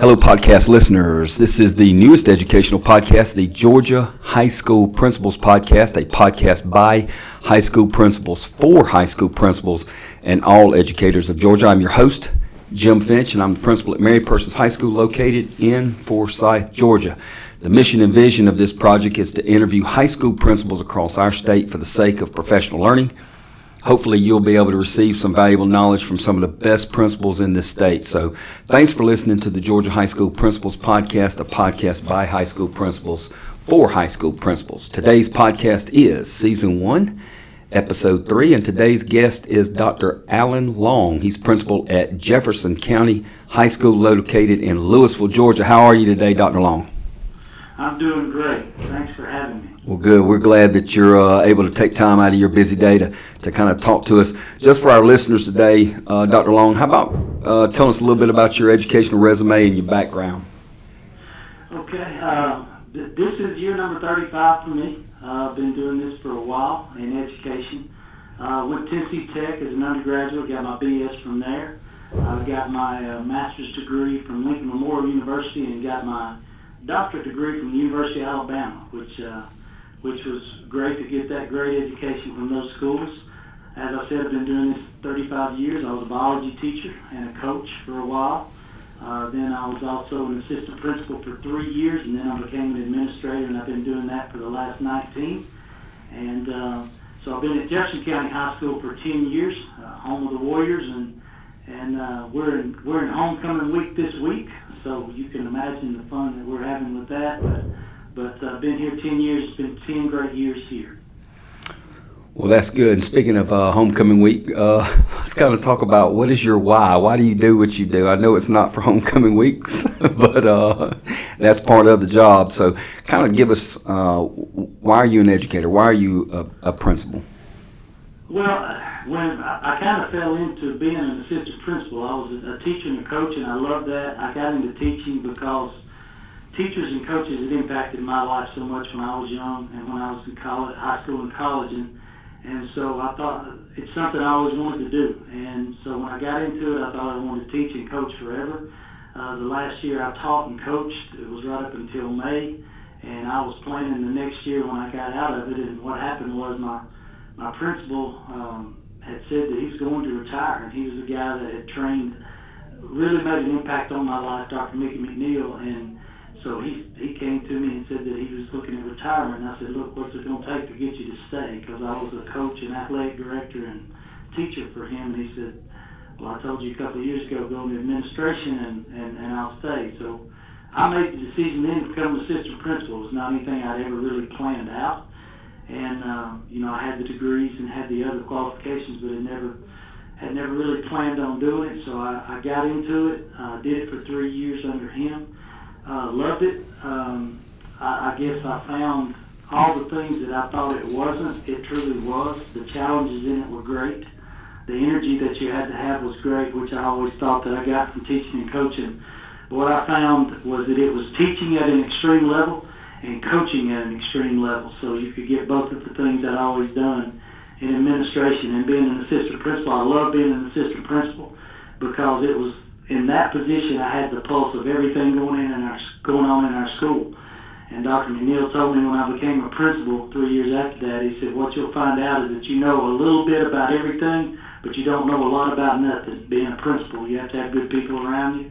Hello, podcast listeners. This is the newest educational podcast, the Georgia High School Principals Podcast, a podcast by high school principals for high school principals and all educators of Georgia. I'm your host, Jim Finch, and I'm the principal at Mary Persons High School located in Forsyth, Georgia. The mission and vision of this project is to interview high school principals across our state for the sake of professional learning hopefully you'll be able to receive some valuable knowledge from some of the best principals in this state. So thanks for listening to the Georgia High School Principals Podcast, a podcast by high school principals for high school principals. Today's podcast is season one, episode three, and today's guest is Dr. Alan Long. He's principal at Jefferson County High School located in Louisville, Georgia. How are you today, Dr. Long? I'm doing great. Thanks for having me. Well, good. We're glad that you're uh, able to take time out of your busy day to, to kind of talk to us. Just for our listeners today, uh, Dr. Long, how about uh, telling us a little bit about your educational resume and your background? Okay. Uh, th- this is year number 35 for me. Uh, I've been doing this for a while in education. Uh, went to Tennessee Tech as an undergraduate, got my BS from there. I got my master's degree from Lincoln Memorial University and got my doctorate degree from the University of Alabama, which which was great to get that great education from those schools. As I said, I've been doing this 35 years. I was a biology teacher and a coach for a while. Uh, then I was also an assistant principal for three years, and then I became an administrator, and I've been doing that for the last 19. And uh, so I've been at Jefferson County High School for 10 years, uh, home of the Warriors, and and uh, we're in we're in homecoming week this week, so you can imagine the fun that we're having with that. But but I've uh, been here 10 years. It's been 10 great years here. Well, that's good. And speaking of uh, homecoming week, uh, let's kind of talk about what is your why? Why do you do what you do? I know it's not for homecoming weeks, but uh, that's part of the job. So, kind of give us uh, why are you an educator? Why are you a, a principal? Well, when I, I kind of fell into being an assistant principal, I was a teacher and a coach, and I loved that. I got into teaching because teachers and coaches have impacted my life so much when I was young and when I was in college, high school and college, and and so I thought it's something I always wanted to do. And so when I got into it, I thought I wanted to teach and coach forever. Uh, the last year I taught and coached, it was right up until May, and I was planning the next year when I got out of it. And what happened was my my principal um, had said that he was going to retire, and he was a guy that had trained, really made an impact on my life, Dr. Mickey McNeil, and so he he came to me and said that he was looking at retirement. I said, look, what's it going to take to get you to stay? Because I was a coach and athletic director and teacher for him. And he said, well, I told you a couple of years ago, go into administration and, and, and I'll stay. So I made the decision then to become assistant principal. It was not anything I'd ever really planned out. And, uh, you know, I had the degrees and had the other qualifications, but had never, had never really planned on doing it. So I, I got into it, uh, did it for three years under him uh, loved it. Um, I, I guess I found all the things that I thought it wasn't, it truly was. The challenges in it were great. The energy that you had to have was great, which I always thought that I got from teaching and coaching. What I found was that it was teaching at an extreme level and coaching at an extreme level. So you could get both of the things I'd always done in administration and being an assistant principal. I love being an assistant principal because it was in that position, I had the pulse of everything going in, in our going on in our school. And Dr. McNeil told me when I became a principal three years after that, he said, what you'll find out is that you know a little bit about everything, but you don't know a lot about nothing. Being a principal, you have to have good people around you.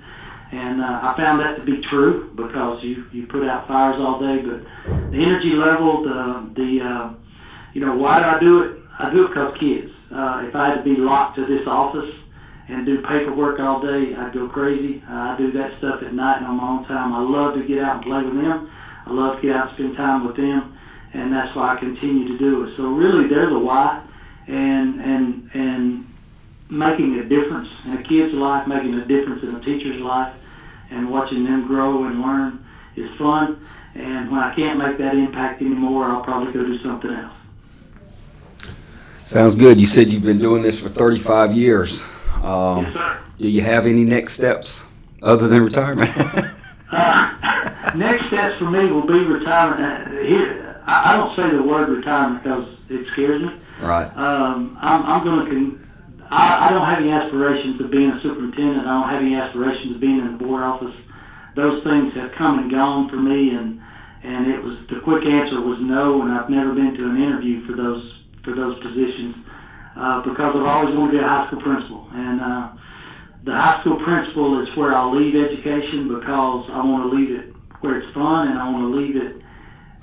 And uh, I found that to be true because you, you put out fires all day, but the energy level, the, the uh, you know, why do I do it? I do it because kids. Uh, if I had to be locked to this office, and do paperwork all day. I'd go crazy. Uh, I do that stuff at night and on my own time. I love to get out and play with them. I love to get out and spend time with them, and that's why I continue to do it. So really, they're the why, and and and making a difference in a kid's life, making a difference in a teacher's life, and watching them grow and learn is fun. And when I can't make that impact anymore, I'll probably go do something else. Sounds good. You said you've been doing this for 35 years. Um, yes, sir. Do you have any next steps other than retirement? uh, next steps for me will be retirement. Uh, here, I, I don't say the word retirement because it scares me. Right. Um, I'm, I'm going to. Con- I, I don't have any aspirations of being a superintendent. I don't have any aspirations of being in the board office. those things have come and gone for me, and and it was the quick answer was no, and I've never been to an interview for those for those positions uh, because I've always wanted to be a high school principal, and uh, the high school principal is where I'll leave education because I want to leave it where it's fun, and I want to leave it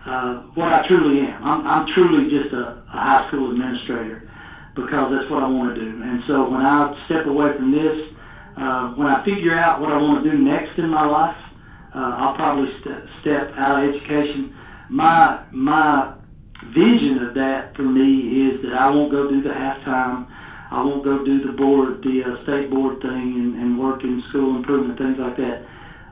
uh, what I truly am. I'm, I'm truly just a, a high school administrator because that's what I want to do. And so when I step away from this, uh, when I figure out what I want to do next in my life, uh, I'll probably st- step out of education. My my vision of that for me is that I won't go do the halftime. I won't go do the board, the uh, state board thing, and, and work in school improvement things like that.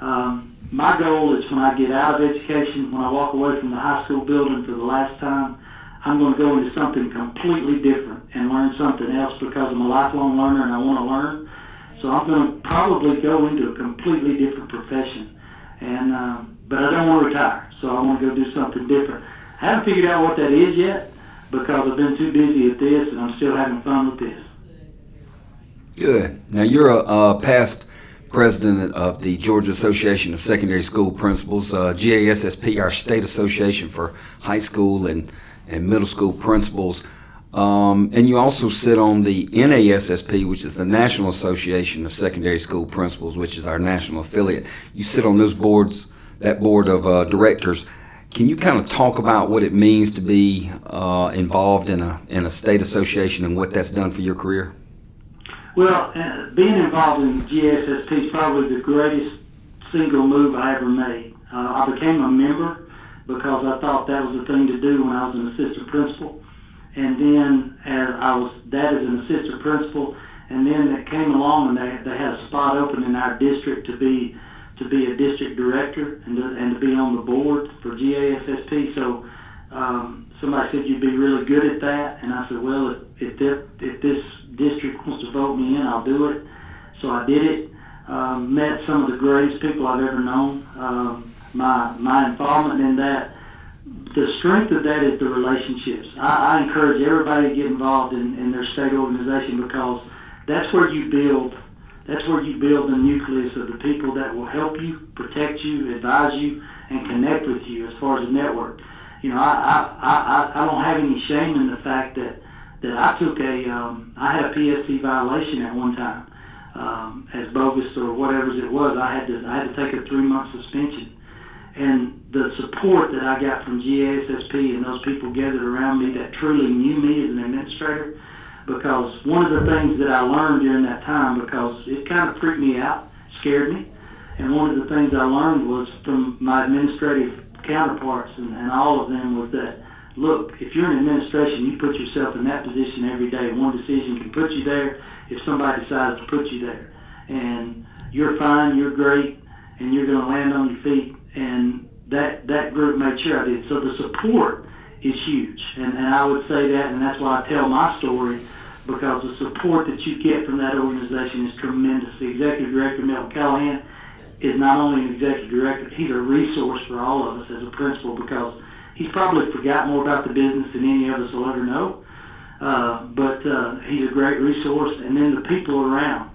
Um, my goal is when I get out of education, when I walk away from the high school building for the last time, I'm going to go into something completely different and learn something else because I'm a lifelong learner and I want to learn. So I'm going to probably go into a completely different profession. And um, but I don't want to retire, so I want to go do something different. I haven't figured out what that is yet because I've been too busy at this, and I'm still having fun with this. Good. Now you're a, a past president of the Georgia Association of Secondary School Principals, uh, GASSP, our state association for high school and, and middle school principals. Um, and you also sit on the NASSP, which is the National Association of Secondary School Principals, which is our national affiliate. You sit on those boards, that board of uh, directors. Can you kind of talk about what it means to be uh, involved in a in a state association and what that's done for your career? Well, uh, being involved in GASSP is probably the greatest single move I ever made. Uh, I became a member because I thought that was the thing to do when I was an assistant principal. And then as I was that as an assistant principal, and then it came along and they, they had a spot open in our district to be to be a district director and to, and to be on the board for GASSP. So um, somebody said you'd be really good at that, and I said, well, if if, if this district wants to vote me in, I'll do it. So I did it. Um, met some of the greatest people I've ever known. Um, my my involvement in that, the strength of that is the relationships. I, I encourage everybody to get involved in, in their state organization because that's where you build. That's where you build the nucleus of the people that will help you, protect you, advise you, and connect with you as far as a network. You know, I I, I, I don't have any shame in the fact that that I took a, um, I had a PSC violation at one time, um, as bogus or whatever it was. I had to, I had to take a three month suspension, and the support that I got from GASSP and those people gathered around me that truly knew me as an administrator, because one of the things that I learned during that time, because it kind of freaked me out, scared me, and one of the things I learned was from my administrative counterparts and, and all of them was that look, if you're in administration, you put yourself in that position every day. One decision can put you there if somebody decides to put you there. And you're fine, you're great, and you're going to land on your feet. And that, that group made sure I did. So the support is huge. And, and I would say that, and that's why I tell my story, because the support that you get from that organization is tremendous. The executive director, Mel Callahan, is not only an executive director, he's a resource for all of us as a principal because – he's probably forgot more about the business than any of us will ever know. Uh, but uh, he's a great resource, and then the people around,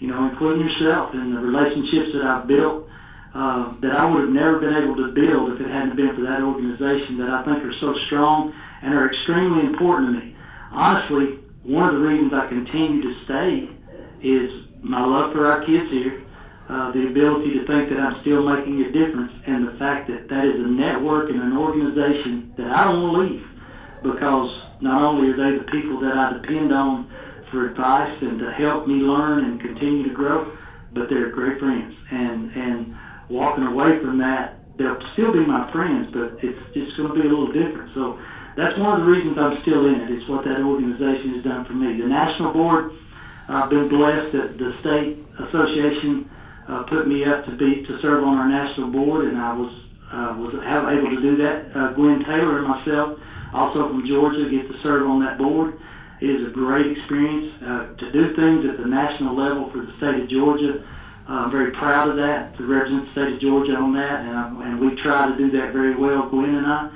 you know, including yourself and the relationships that I've built uh, that I would have never been able to build if it hadn't been for that organization that I think are so strong and are extremely important to me. Honestly, one of the reasons I continue to stay is my love for our kids here uh, the ability to think that I'm still making a difference, and the fact that that is a network and an organization that I don't want to leave because not only are they the people that I depend on for advice and to help me learn and continue to grow, but they're great friends. And and walking away from that, they'll still be my friends, but it's just going to be a little different. So that's one of the reasons I'm still in it. It's what that organization has done for me. The national board, I've been blessed that the state association uh, put me up to be to serve on our national board, and I was uh, was able to do that. Uh, Gwen Taylor and myself, also from Georgia, get to serve on that board. It is a great experience uh, to do things at the national level for the state of Georgia. Uh, I'm very proud of that to represent the state of Georgia on that, and, and we try to do that very well, Gwen and I.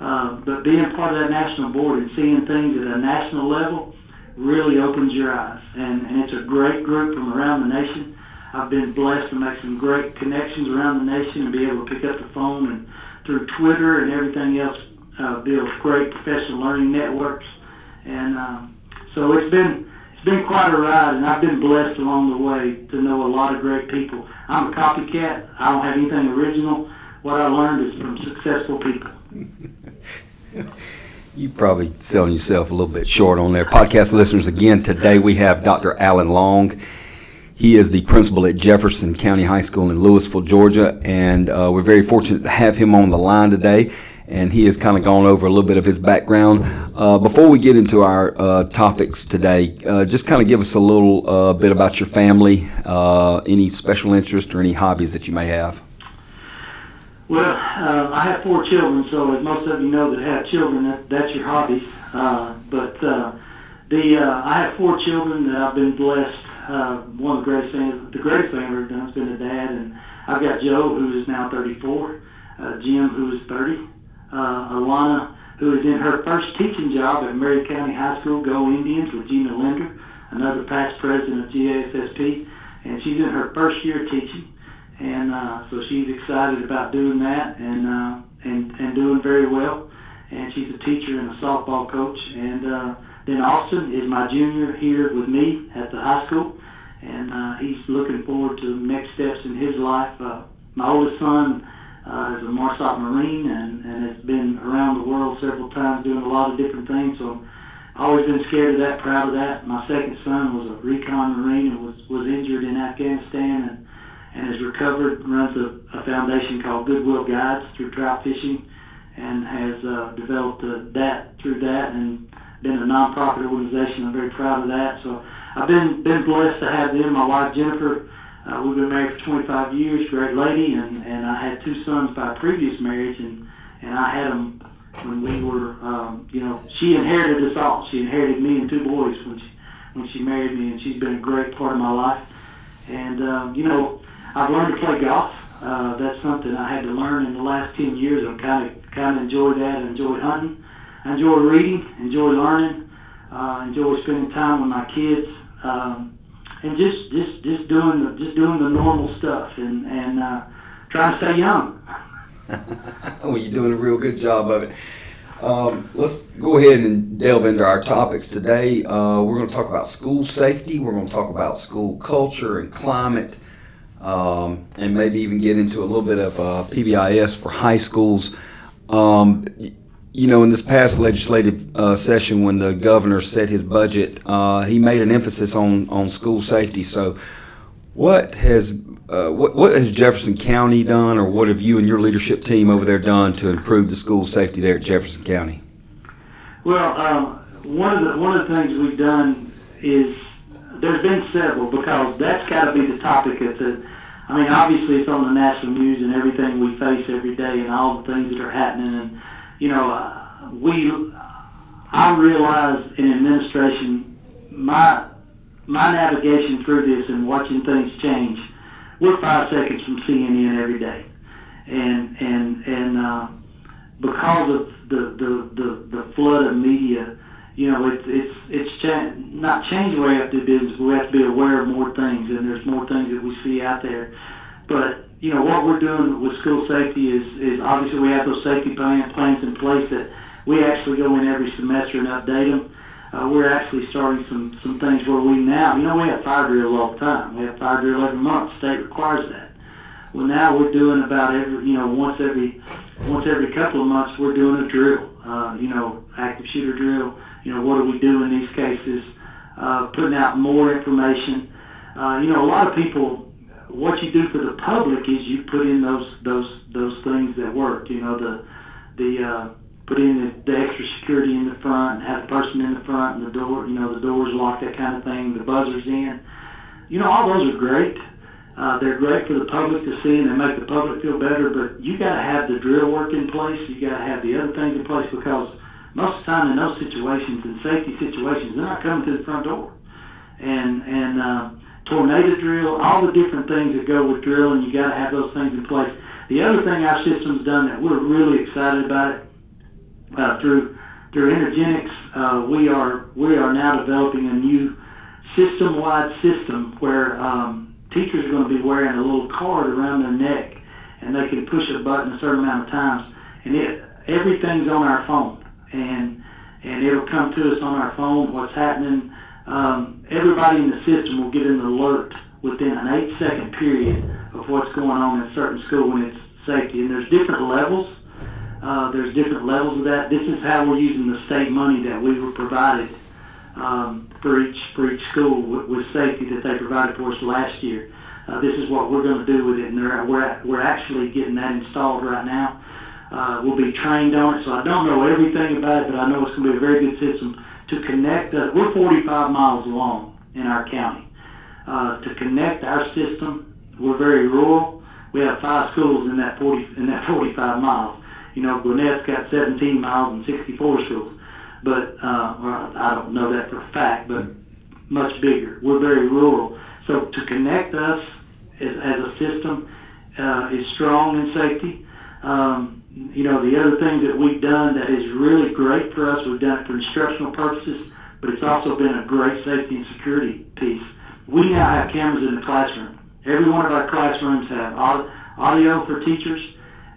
Uh, but being part of that national board and seeing things at a national level really opens your eyes, and, and it's a great group from around the nation. I've been blessed to make some great connections around the nation and be able to pick up the phone and through Twitter and everything else uh, build great professional learning networks. And um, so it's been it's been quite a ride, and I've been blessed along the way to know a lot of great people. I'm a copycat. I don't have anything original. What I learned is from successful people. You probably selling yourself a little bit short on there. Podcast listeners, again, today we have Dr. Alan Long. He is the principal at Jefferson County High School in Louisville, Georgia, and uh, we're very fortunate to have him on the line today. And he has kind of gone over a little bit of his background. Uh, before we get into our uh, topics today, uh, just kind of give us a little uh, bit about your family, uh, any special interest or any hobbies that you may have. Well, uh, I have four children, so as most of you know that have children, that, that's your hobby. Uh, but uh, the uh, I have four children that I've been blessed. Uh, one of the greatest things, the greatest thing I've ever done has been a dad, and I've got Joe, who is now 34, uh, Jim, who is 30, uh, Alana, who is in her first teaching job at Murray County High School, Go Indians, with Gina Linder, another past president of GASSP, and she's in her first year teaching and uh, so she's excited about doing that and uh, and and doing very well. And she's a teacher and a softball coach. And uh, then Austin is my junior here with me at the high school, and uh, he's looking forward to next steps in his life. Uh, my oldest son uh, is a MARSOC Marine and, and has been around the world several times doing a lot of different things. So always been scared of that, proud of that. My second son was a recon Marine and was, was injured in Afghanistan and and has recovered, runs a, a foundation called Goodwill Guides through trout fishing, and has uh, developed uh, that through that and been a nonprofit organization. I'm very proud of that. So I've been been blessed to have them. My wife Jennifer, uh, we've been married for 25 years, great lady, and and I had two sons by previous marriage, and and I had them when we were, um, you know, she inherited us all. She inherited me and two boys when she when she married me, and she's been a great part of my life. And um, you know, I've learned to play golf. Uh, that's something I had to learn in the last 10 years. I've kind of kind of enjoyed that. I enjoyed hunting. I enjoy reading. Enjoy learning. Uh, enjoy spending time with my kids. Um, and just just just doing the, just doing the normal stuff and and uh, trying to stay young. well, you're doing a real good job of it. Um, let's go ahead and delve into our topics today. Uh, we're going to talk about school safety. We're going to talk about school culture and climate um, and maybe even get into a little bit of uh, PBIS for high schools. Um, you know, in this past legislative uh, session, when the governor set his budget, uh, he made an emphasis on, on school safety. So, what has uh, what, what has Jefferson County done, or what have you and your leadership team over there done to improve the school safety there at Jefferson County? Well, um, one of the one of the things we've done is there's been several because that's got to be the topic of the. I mean, obviously it's on the national news and everything we face every day and all the things that are happening. And you know, uh, we, I realize in administration, my my navigation through this and watching things change. We're five seconds from CNN every day, and and and uh, because of the the the, the flood of media you know, it's it's it's cha- not change the way we have to do business, but we have to be aware of more things, and there's more things that we see out there. But you know, what we're doing with school safety is is obviously we have those safety plan, plans in place that we actually go in every semester and update them. Uh, we're actually starting some some things where we now, you know, we have fire drills all the time. We have fire drill every month. State requires that. Well, now we're doing about every, you know, once every once every couple of months, we're doing a drill. Uh, you know, active shooter drill you know, what do we do in these cases? Uh, putting out more information. Uh, you know, a lot of people, what you do for the public is you put in those those those things that work. You know, the the uh, put in the, the extra security in the front, have the person in the front, and the door, you know, the doors locked, that kind of thing. The buzzers in. You know, all those are great. Uh, they're great for the public to see and they make the public feel better, but you got to have the drill work in place. You got to have the other things in place because most of the time in those situations, in safety situations, they're not coming to the front door. And and uh, tornado drill, all the different things that go with drilling, you got to have those things in place. The other thing our system's done that we're really excited about it uh, through through Energenics, uh, we are we are now developing a new system-wide system where um, teachers are going to be wearing a little card around their neck, and they can push a button a certain amount of times, and it everything's on our phone, and and come to us on our phone what's happening. Um, everybody in the system will get an alert within an eight second period of what's going on in a certain school when it's safety, and there's different levels. Uh, there's different levels of that. This is how we're using the state money that we were provided um, for each for each school with, with safety that they provided for us last year. Uh, this is what we're going to do with it, and we're we're actually getting that installed right now. Uh, we'll be trained on it, so I don't know everything about it, but I know it's going to be a very good system to connect us. We're 45 miles long in our county. Uh, to connect our system, we're very rural. We have five schools in that 40 in that 45 miles. You know, Gwinnett's got 17 miles and 64 schools but uh, I don't know that for a fact, but much bigger. We're very rural, so to connect us as, as a system uh, is strong in safety. Um, you know, the other thing that we've done that is really great for us, we've done it for instructional purposes, but it's also been a great safety and security piece. We now have cameras in the classroom. Every one of our classrooms have audio for teachers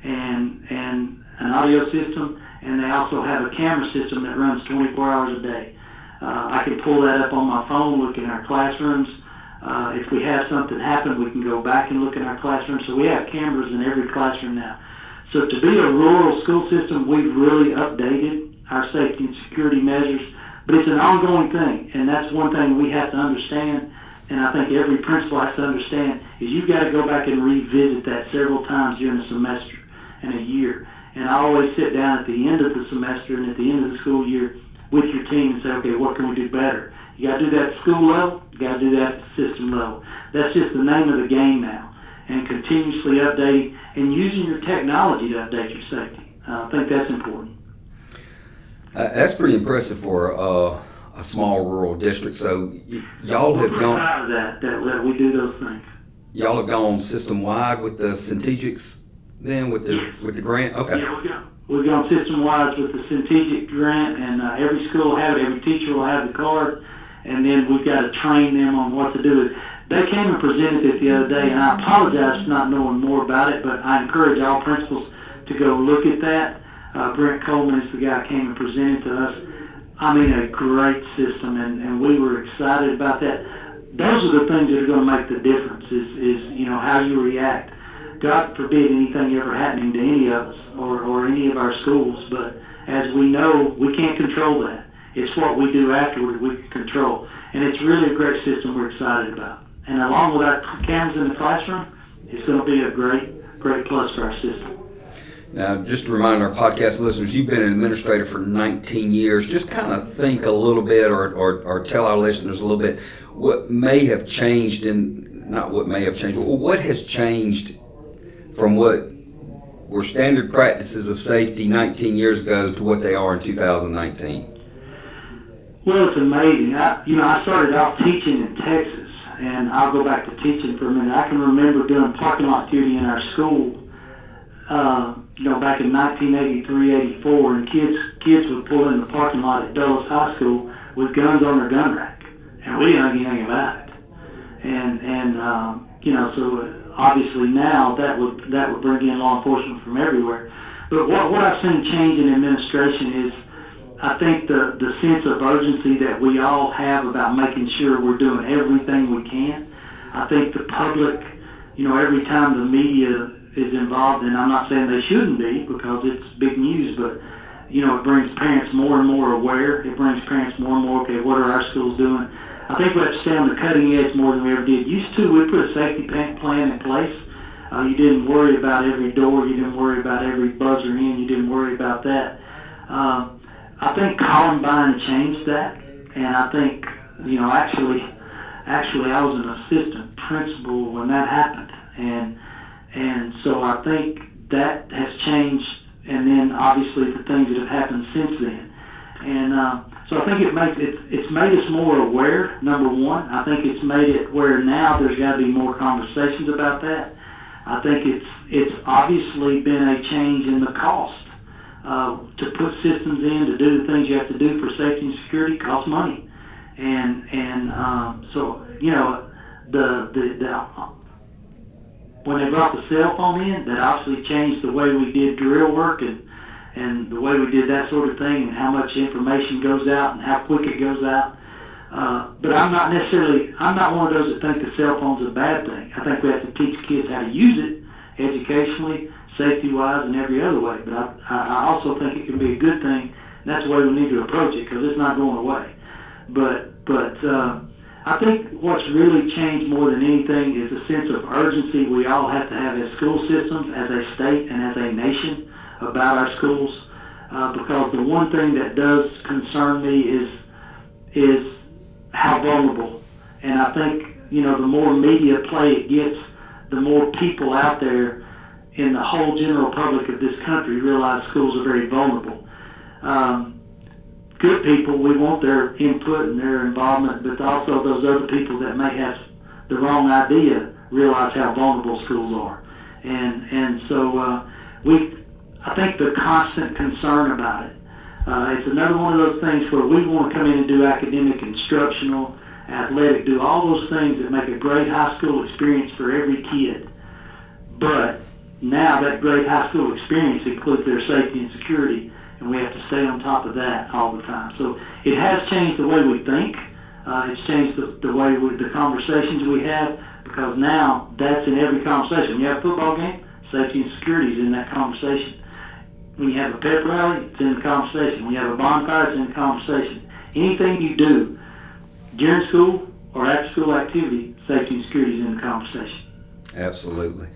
and and an audio system and they also have a camera system that runs 24 hours a day. Uh, I can pull that up on my phone, look in our classrooms. Uh, if we have something happen, we can go back and look in our classrooms. So we have cameras in every classroom now. So to be a rural school system, we've really updated our safety and security measures, but it's an ongoing thing, and that's one thing we have to understand, and I think every principal has to understand, is you've got to go back and revisit that several times during a semester and a year. And I always sit down at the end of the semester and at the end of the school year with your team and say, okay, what can we do better? You got to do that at school level. You got to do that at the system level. That's just the name of the game now. And continuously updating and using your technology to update your safety. Uh, I think that's important. Uh, that's pretty impressive for uh, a small rural district. So y- y'all have gone. Proud of that, that that we do those things. Y'all have gone system wide with the Centegix then with the yes. with the grant? Okay. Yeah, we've gone, we've gone system wide with the Centegix grant, and uh, every school will have it. Every teacher will have the card, and then we've got to train them on what to do. They came and presented it the other day, and I apologize for not knowing more about it, but I encourage all principals to go look at that. Uh, Brent Coleman is the guy who came and presented to us. I mean, a great system, and, and we were excited about that. Those are the things that are going to make the difference. Is is you know how you react God forbid anything ever happening to any of us or, or any of our schools, but as we know, we can't control that. It's what we do afterward we can control. And it's really a great system we're excited about. And along with our cams in the classroom, it's going to be a great, great plus for our system. Now, just to remind our podcast listeners, you've been an administrator for 19 years. Just kind of think a little bit or, or, or tell our listeners a little bit what may have changed in, not what may have changed, what has changed from what were standard practices of safety 19 years ago to what they are in 2019? Well, it's amazing. I, you know, I started out teaching in Texas, and I'll go back to teaching for a minute. I can remember doing parking lot duty in our school, uh, you know, back in 1983, 84, and kids kids would pull in the parking lot at Dulles High School with guns on their gun rack, and we didn't know anything about it. And and um, you know, so obviously now that would that would bring in law enforcement from everywhere. But what what I've seen change in administration is I think the the sense of urgency that we all have about making sure we're doing everything we can. I think the public, you know, every time the media is involved, and I'm not saying they shouldn't be because it's big news, but you know, it brings parents more and more aware. It brings parents more and more, okay, what are our schools doing? I think we have to stay on the cutting edge more than we ever did. Used to, we put a safety plan in place. Uh, you didn't worry about every door. You didn't worry about every buzzer in. You didn't worry about that. Uh, I think Columbine changed that, and I think you know actually, actually I was an assistant principal when that happened, and and so I think that has changed, and then obviously the things that have happened since then, and. Uh, so I think it makes it, it's made us more aware. Number one, I think it's made it where now there's got to be more conversations about that. I think it's it's obviously been a change in the cost uh, to put systems in to do the things you have to do for safety and security costs money, and and um, so you know the, the, the when they brought the cell phone in, that obviously changed the way we did drill work and and the way we did that sort of thing and how much information goes out and how quick it goes out. Uh, but I'm not necessarily, I'm not one of those that think the cell phone's a bad thing. I think we have to teach kids how to use it educationally, safety-wise, and every other way. But I, I also think it can be a good thing, and that's the way we need to approach it because it's not going away. But, but uh, I think what's really changed more than anything is a sense of urgency we all have to have as school systems, as a state, and as a nation about our schools. Uh, because the one thing that does concern me is is how vulnerable. And I think you know the more media play it gets, the more people out there in the whole general public of this country realize schools are very vulnerable. Um, good people, we want their input and their involvement, but also those other people that may have the wrong idea realize how vulnerable schools are. And and so uh, we, I think the constant concern about it. Uh, it's another one of those things where we want to come in and do academic, instructional, athletic, do all those things that make a great high school experience for every kid. But now that great high school experience includes their safety and security and we have to stay on top of that all the time. So it has changed the way we think. Uh, it's changed the, the way we, the conversations we have because now that's in every conversation. When you have a football game, safety and security is in that conversation. When you have a pep rally, it's in the conversation. When you have a bonfire, it's in the conversation. Anything you do during school or after school activity, safety and security is in the conversation. Absolutely.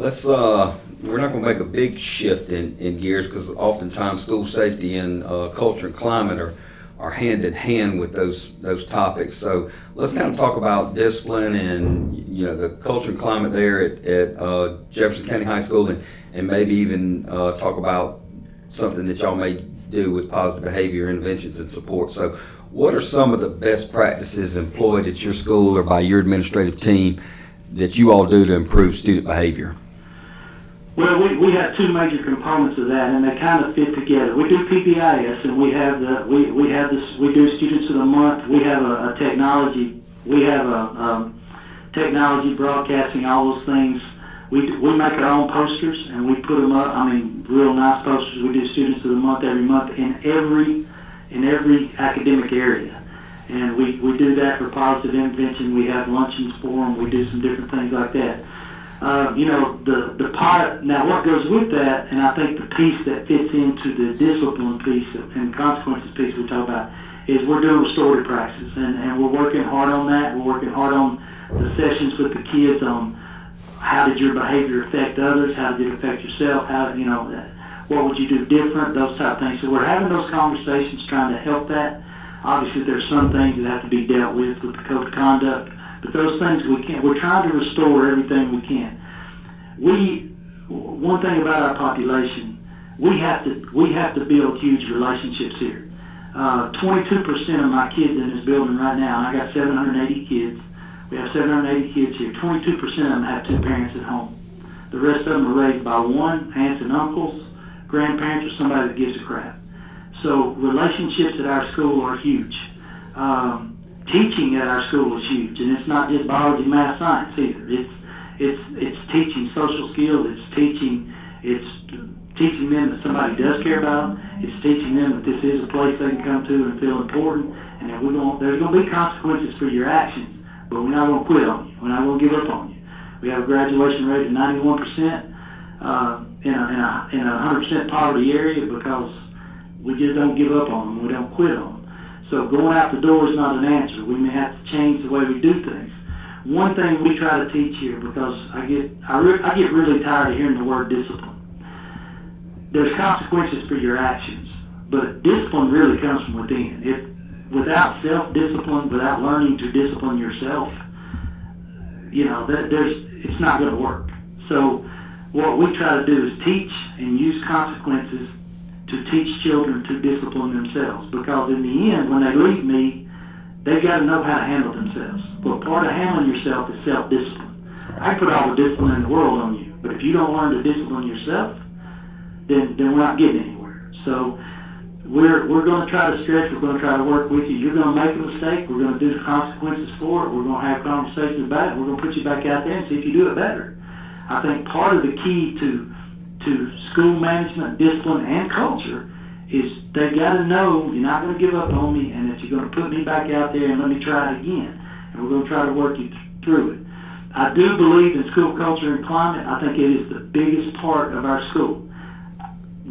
Let's. Uh, we're not going to make a big shift in, in gears because oftentimes school safety and uh, culture and climate are, are hand in hand with those those topics. So let's kind of talk about discipline and you know the culture and climate there at, at uh, Jefferson County High School and, and maybe even uh, talk about something that y'all may do with positive behavior interventions and support. So what are some of the best practices employed at your school or by your administrative team that you all do to improve student behavior? Well, we, we have two major components of that, and they kind of fit together. We do PBIS, and we have the we, we have this we do Students of the Month. We have a, a technology we have a um, technology broadcasting all those things. We we make our own posters and we put them up. I mean, real nice posters. We do Students of the Month every month in every in every academic area, and we we do that for positive intervention. We have luncheons for them. We do some different things like that. Uh, you know, the, the part, now what goes with that, and I think the piece that fits into the discipline piece and consequences piece we talk about, is we're doing restorative practice, and, and we're working hard on that. We're working hard on the sessions with the kids on how did your behavior affect others, how did it affect yourself, how, you know, what would you do different, those type of things. So we're having those conversations trying to help that. Obviously, there's some things that have to be dealt with with the code of conduct but those things we can't. We're trying to restore everything we can. We one thing about our population, we have to we have to build huge relationships here. Uh, 22% of my kids in this building right now, and I got 780 kids. We have 780 kids here. 22% of them have two parents at home. The rest of them are raised by one, aunts and uncles, grandparents, or somebody that gives a crap. So relationships at our school are huge. Um, teaching at our school is huge, and it's not just biology, math, science either. It's it's it's teaching social skills. It's teaching it's teaching them that somebody does care about them. It's teaching them that this is a place they can come to and feel important, and that we're going there's going to be consequences for your actions, but we're not going to quit on you. We're not going to give up on you. We have a graduation rate of 91 percent uh, in a in a in a 100 percent poverty area because we just don't give up on them. We don't quit on them. So going out the door is not an answer. We may have to change the way we do things. One thing we try to teach here, because I get I, re- I get really tired of hearing the word discipline. There's consequences for your actions, but discipline really comes from within. If without self-discipline, without learning to discipline yourself, you know, that there's it's not going to work. So what we try to do is teach and use consequences to teach children to discipline themselves. Because in the end, when they leave me, they've got to know how to handle themselves. But part of handling yourself is self-discipline. I put all the discipline in the world on you, but if you don't learn to discipline yourself, then then we're not getting anywhere. So we're we're going to try to stretch. We're going to try to work with you. You're going to make a mistake. We're going to do the consequences for it. We're going to have conversations about it. We're going to put you back out there and see if you do it better. I think part of the key to to school management, discipline, and culture is they got to know you're not going to give up on me, and that you're going to put me back out there and let me try it again. And we're going to try to work you th- through it. I do believe in school culture and climate. I think it is the biggest part of our school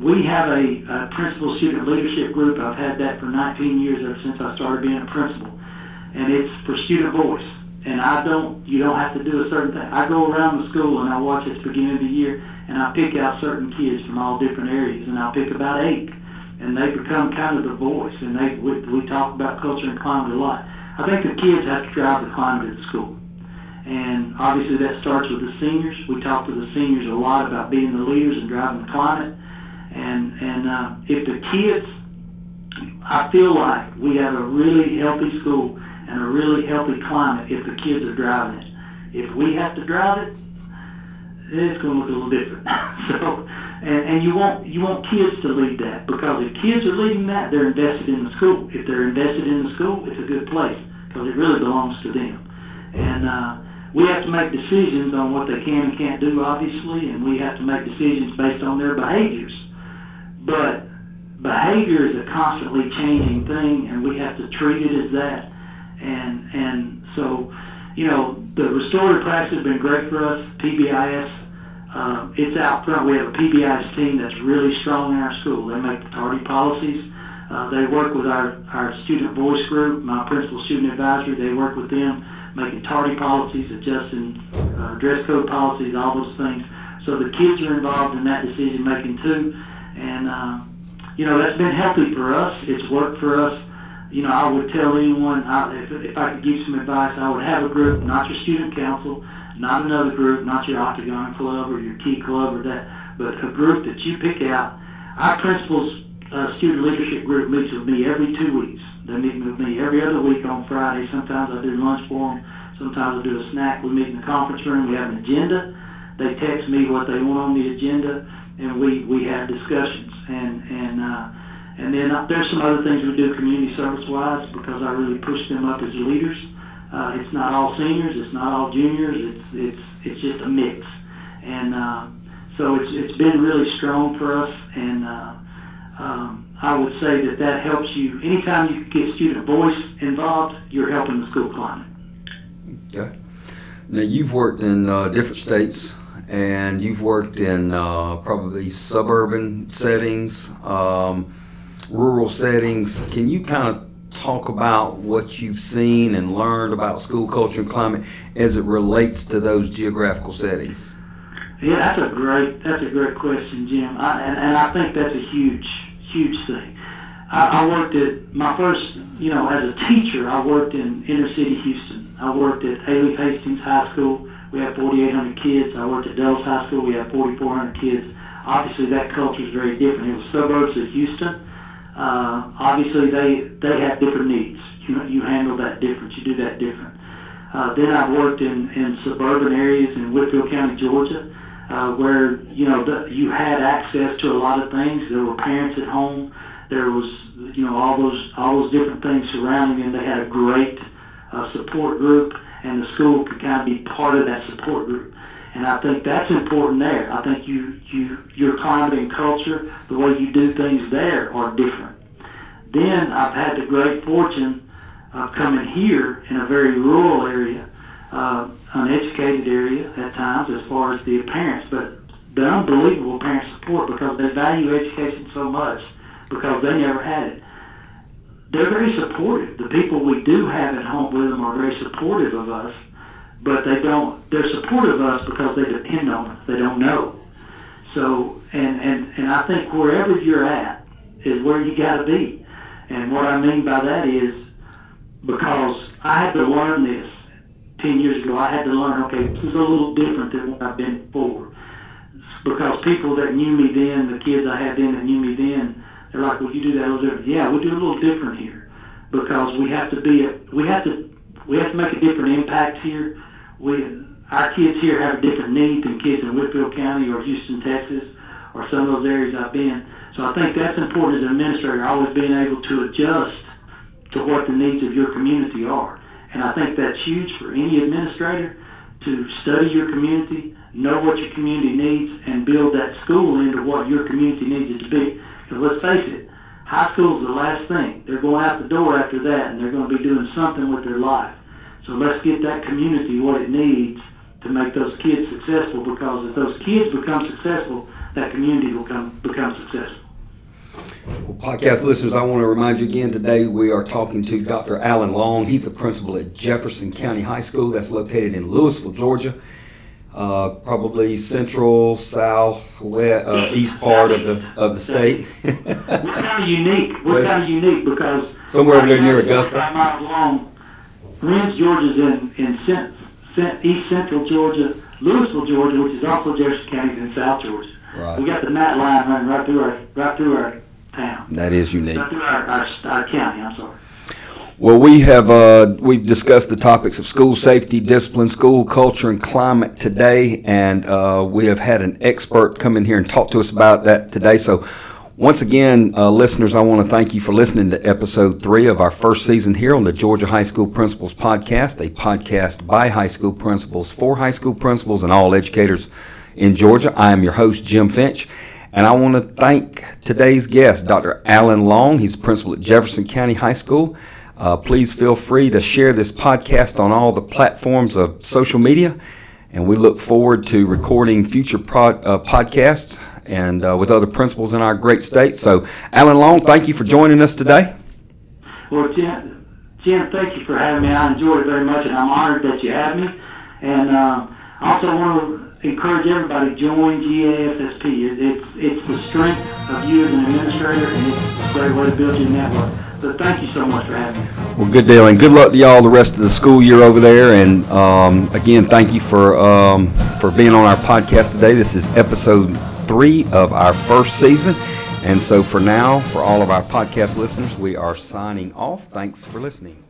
we have a, a principal student leadership group. I've had that for 19 years ever since I started being a principal, and it's for student voice. And I don't, you don't have to do a certain thing. I go around the school and I watch at the beginning of the year, and I pick out certain kids from all different areas, and I'll pick about eight, and they become kind of the voice. And they, we, we talk about culture and climate a lot. I think the kids have to drive the climate of the school. And obviously that starts with the seniors. We talk to the seniors a lot about being the leaders and driving the climate. And and uh, if the kids, I feel like we have a really healthy school and a really healthy climate if the kids are driving it. If we have to drive it, it's going to look a little different. so, and, and you want you want kids to lead that because if kids are leading that, they're invested in the school. If they're invested in the school, it's a good place because it really belongs to them. And uh, we have to make decisions on what they can and can't do, obviously, and we have to make decisions based on their behaviors. But behavior is a constantly changing thing, and we have to treat it as that. And and so, you know, the restorative practice has been great for us. PBIS, uh, it's out front. We have a PBIS team that's really strong in our school. They make the tardy policies. Uh, they work with our, our student voice group, my principal student advisory. They work with them making tardy policies, adjusting uh, dress code policies, all those things. So the kids are involved in that decision making too and uh, you know that's been healthy for us. It's worked for us. You know, I would tell anyone I, if, if I could give some advice, I would have a group, not your student council, not another group, not your octagon club or your key club or that, but a group that you pick out. Our principals uh, student leadership group meets with me every two weeks. They meet with me every other week on Friday. Sometimes I do lunch for them. Sometimes I do a snack. We meet in the conference room. We have an agenda. They text me what they want on the agenda and we we have discussions and and then uh, there's some other things we do community service wise because I really push them up as leaders. Uh, it's not all seniors, it's not all juniors, it's it's it's just a mix, and uh, so it's it's been really strong for us, and uh, um, I would say that that helps you. Anytime you get student voice involved, you're helping the school climate. Okay. Now you've worked in uh, different states and you've worked in uh, probably suburban settings, um, rural settings. Can you kind of talk about what you've seen and learned about school culture and climate as it relates to those geographical settings? Yeah, that's a great that's a great question, Jim, I, and, and I think that's a huge huge thing. I, I worked at my first, you know, as a teacher. I worked in inner city Houston. I worked at Alief Hastings High School we have 4,800 kids. I worked at Dulles High School. We have 4,400 kids. Obviously, that culture is very different. It was suburbs of Houston. Uh, obviously, they they have different needs. You you handle that different. You do that different. Uh, then I've worked in, in suburban areas in Whitfield County, Georgia, uh, where you know the, you had access to a lot of things. There were parents at home. There was you know all those all those different things surrounding them. They had a great uh, support group and the school could kind of be part of that support group. And I think that's important there. I think you, you, your climate and culture, the way you do things there are different. Then I've had the great fortune of coming here in a very rural area, uh, uneducated area at times as far as the parents, but the unbelievable parent support because they value education so much because they never had it they're very supportive. The people we do have at home with them are very supportive of us, but they don't. They're supportive of us because they depend on us. They don't know. So, and and and I think wherever you're at is where you got to be. And what I mean by that is because I had to learn this ten years ago. I had to learn. Okay, this is a little different than what I've been before. Because people that knew me then, the kids I had then that knew me then they're like, well, you do that a little different. Yeah, we do a little different here because we have to be, a, we have to, we have to make a different impact here. We, our kids here have different need than kids in Whitfield County or Houston, Texas, or some of those areas I've been. So I think that's important as an administrator, always being able to adjust to what the needs of your community are. And I think that's huge for any administrator to study your community, know what your community needs, and build that school into what your community needs it to be. Because let's face it, high school is the last thing. They're going out the door after that, and they're going to be doing something with their life. So let's get that community what it needs to make those kids successful. Because if those kids become successful, that community will come, become successful. Well, podcast listeners, I want to remind you again today we are talking to Dr. Alan Long. He's the principal at Jefferson County High School that's located in Louisville, Georgia. Uh, probably central, south, west, uh, east part of the of the state. We're kind of unique. We're kind of unique because somewhere over there near Augusta. Five long. Winds, Georgia's in in cent, cent, east central Georgia, Louisville, Georgia, which is also Jefferson County in South Georgia. Right. We got the gnat line running right through our right through our town. That is unique. Right through our, our, our county. I'm sorry. Well, we have uh, we've discussed the topics of school safety, discipline, school culture, and climate today, and uh, we have had an expert come in here and talk to us about that today. So, once again, uh, listeners, I want to thank you for listening to episode three of our first season here on the Georgia High School Principals Podcast, a podcast by high school principals for high school principals and all educators in Georgia. I am your host, Jim Finch. And I want to thank today's guest, Dr. Alan Long. He's principal at Jefferson County High School. Uh, please feel free to share this podcast on all the platforms of social media. And we look forward to recording future pod, uh, podcasts and uh, with other principals in our great state. So, Alan Long, thank you for joining us today. Well, Jim, Jim, thank you for having me. I enjoyed it very much, and I'm honored that you have me. And uh, I also want to encourage everybody to join GASSP. It's it's the strength of you as an administrator, and it's a great way to build your network. So thank you so much for having me. Well, good deal, and good luck to y'all the rest of the school year over there. And um, again, thank you for um, for being on our podcast today. This is episode three of our first season. And so for now, for all of our podcast listeners, we are signing off. Thanks for listening.